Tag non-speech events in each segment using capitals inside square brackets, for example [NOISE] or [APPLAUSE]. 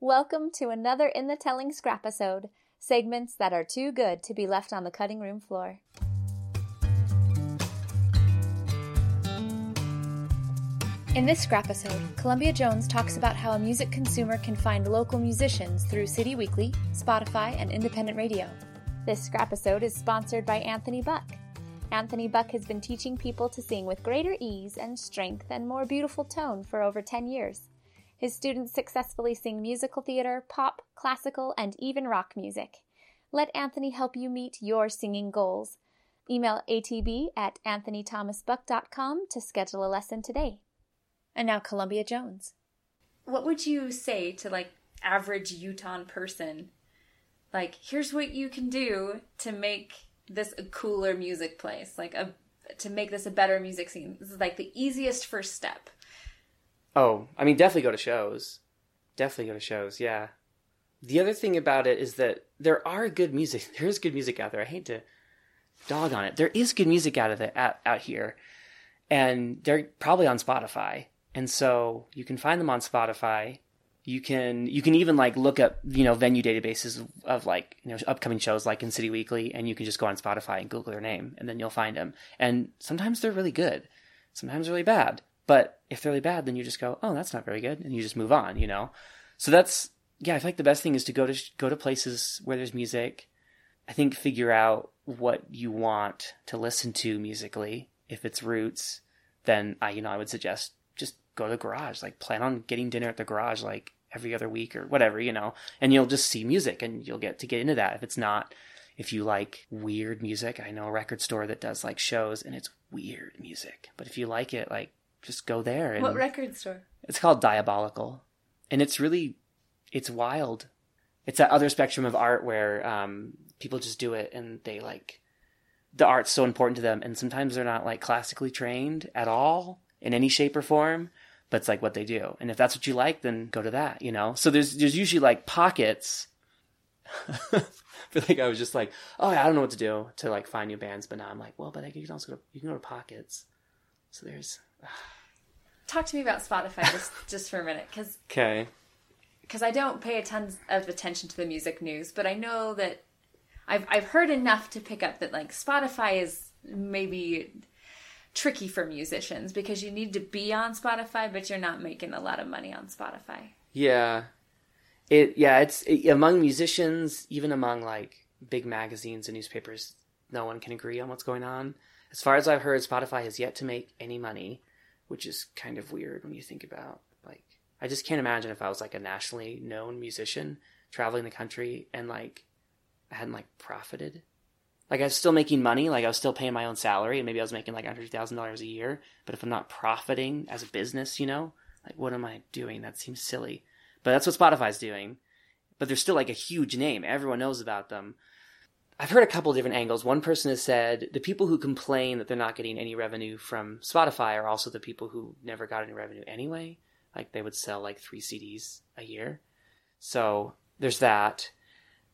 Welcome to another In the Telling Scrap episode, segments that are too good to be left on the cutting room floor. In this scrap episode, Columbia Jones talks about how a music consumer can find local musicians through City Weekly, Spotify, and independent radio. This scrap episode is sponsored by Anthony Buck. Anthony Buck has been teaching people to sing with greater ease and strength and more beautiful tone for over 10 years. His students successfully sing musical theater, pop, classical, and even rock music. Let Anthony help you meet your singing goals. Email atb at anthonythomasbuck.com to schedule a lesson today. And now Columbia Jones. What would you say to like average Utah person? Like, here's what you can do to make this a cooler music place, like a to make this a better music scene. This is like the easiest first step. Oh, I mean, definitely go to shows. Definitely go to shows. Yeah. The other thing about it is that there are good music. [LAUGHS] There is good music out there. I hate to dog on it. There is good music out of the out, out here, and they're probably on Spotify. And so you can find them on Spotify. You can you can even like look up you know venue databases of, of like you know upcoming shows like in City Weekly, and you can just go on Spotify and Google their name, and then you'll find them. And sometimes they're really good, sometimes really bad. But if they're really bad, then you just go, oh, that's not very good, and you just move on, you know. So that's yeah. I feel like the best thing is to go to go to places where there's music. I think figure out what you want to listen to musically. If it's roots, then I you know I would suggest just go to the garage. Like plan on getting dinner at the garage like every other week or whatever, you know, and you'll just see music and you'll get to get into that. If it's not, if you like weird music, I know a record store that does like shows and it's weird music. But if you like it, like just go there. And what record store? It's called Diabolical, and it's really, it's wild. It's that other spectrum of art where um, people just do it and they like the art's so important to them, and sometimes they're not like classically trained at all in any shape or form but it's like what they do. And if that's what you like, then go to that, you know? So there's, there's usually like pockets. [LAUGHS] I feel like I was just like, oh, yeah, I don't know what to do to like find new bands, but now I'm like, well, but I can also go, you can go to pockets. So there's. Talk to me about Spotify just [LAUGHS] just for a minute, because okay, because I don't pay a ton of attention to the music news, but I know that I've I've heard enough to pick up that like Spotify is maybe tricky for musicians because you need to be on Spotify, but you're not making a lot of money on Spotify. Yeah, it yeah it's it, among musicians, even among like big magazines and newspapers, no one can agree on what's going on. As far as I've heard, Spotify has yet to make any money, which is kind of weird when you think about like I just can't imagine if I was like a nationally known musician traveling the country and like I hadn't like profited like I was still making money, like I was still paying my own salary, and maybe I was making like hundred thousand dollars a year. But if I'm not profiting as a business, you know, like what am I doing? That seems silly. But that's what Spotify's doing. But they're still like a huge name. Everyone knows about them. I've heard a couple different angles. One person has said the people who complain that they're not getting any revenue from Spotify are also the people who never got any revenue anyway. Like they would sell like three CDs a year. So there's that.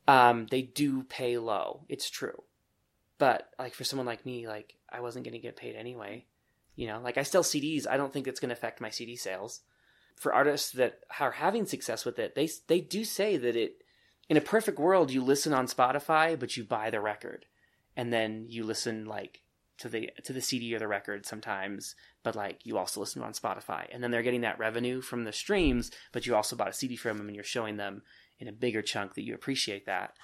Um, they do pay low. It's true. But like for someone like me, like I wasn't going to get paid anyway. You know, like I sell CDs. I don't think it's going to affect my CD sales. For artists that are having success with it, they they do say that it in a perfect world you listen on Spotify, but you buy the record, and then you listen like to the to the CD or the record sometimes, but like you also listen on Spotify, and then they're getting that revenue from the streams, but you also bought a CD from them, and you're showing them in a bigger chunk that you appreciate that.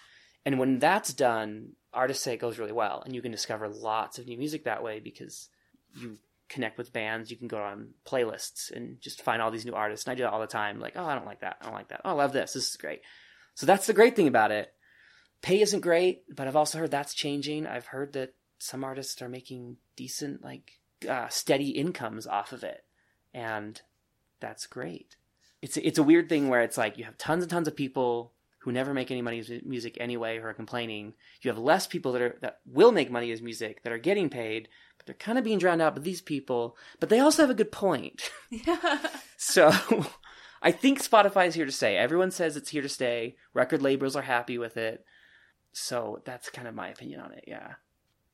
And when that's done, artists say it goes really well, and you can discover lots of new music that way because you connect with bands. You can go on playlists and just find all these new artists. And I do that all the time. Like, oh, I don't like that. I don't like that. Oh, I love this. This is great. So that's the great thing about it. Pay isn't great, but I've also heard that's changing. I've heard that some artists are making decent, like, uh, steady incomes off of it, and that's great. It's it's a weird thing where it's like you have tons and tons of people who never make any money as music anyway who are complaining. You have less people that are that will make money as music that are getting paid, but they're kind of being drowned out by these people. But they also have a good point. [LAUGHS] Yeah. so I think Spotify is here to stay. Everyone says it's here to stay. Record labels are happy with it. So that's kind of my opinion on it, yeah.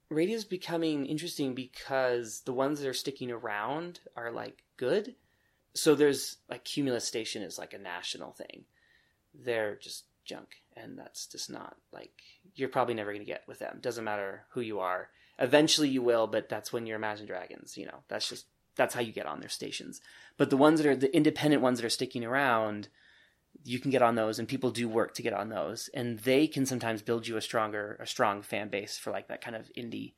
Radio's becoming interesting because the ones that are sticking around are like good. So there's like Cumulus Station is like a national thing they're just junk, and that's just not like you're probably never going to get with them. Doesn't matter who you are. Eventually you will, but that's when you're Imagine Dragons. You know, that's just that's how you get on their stations. But the ones that are the independent ones that are sticking around, you can get on those, and people do work to get on those, and they can sometimes build you a stronger, a strong fan base for like that kind of indie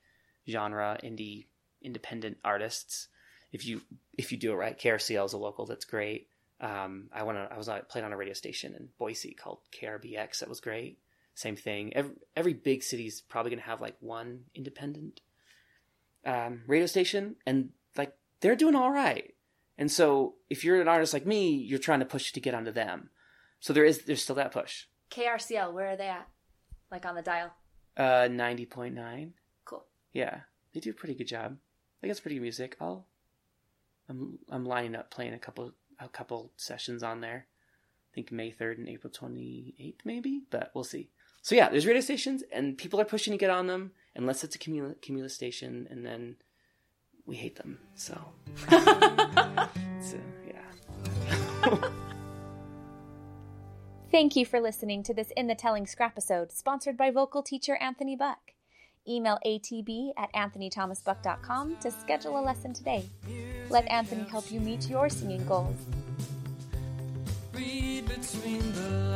genre, indie independent artists. If you if you do it right, KRCL is a local that's great. Um, I went on, I was on, played on a radio station in Boise called KRBX that was great. Same thing. Every every big city's probably gonna have like one independent um, radio station, and they're doing all right. And so if you're an artist like me, you're trying to push to get onto them. So there is there's still that push. KRCL, where are they at? Like on the dial? Uh, ninety point nine. Cool. Yeah, they do a pretty good job. I guess pretty good music. I'll I'm I'm lining up playing a couple a couple sessions on there. I think May third and April twenty eighth maybe, but we'll see. So yeah, there's radio stations and people are pushing to get on them unless it's a cumulus, cumulus station, and then we hate them. So, [LAUGHS] so yeah. [LAUGHS] Thank you for listening to this In the Telling Scrap episode, sponsored by vocal teacher Anthony Buck. Email atb at anthonythomasbuck.com to schedule a lesson today. Let Anthony help you meet your singing goals. Read between the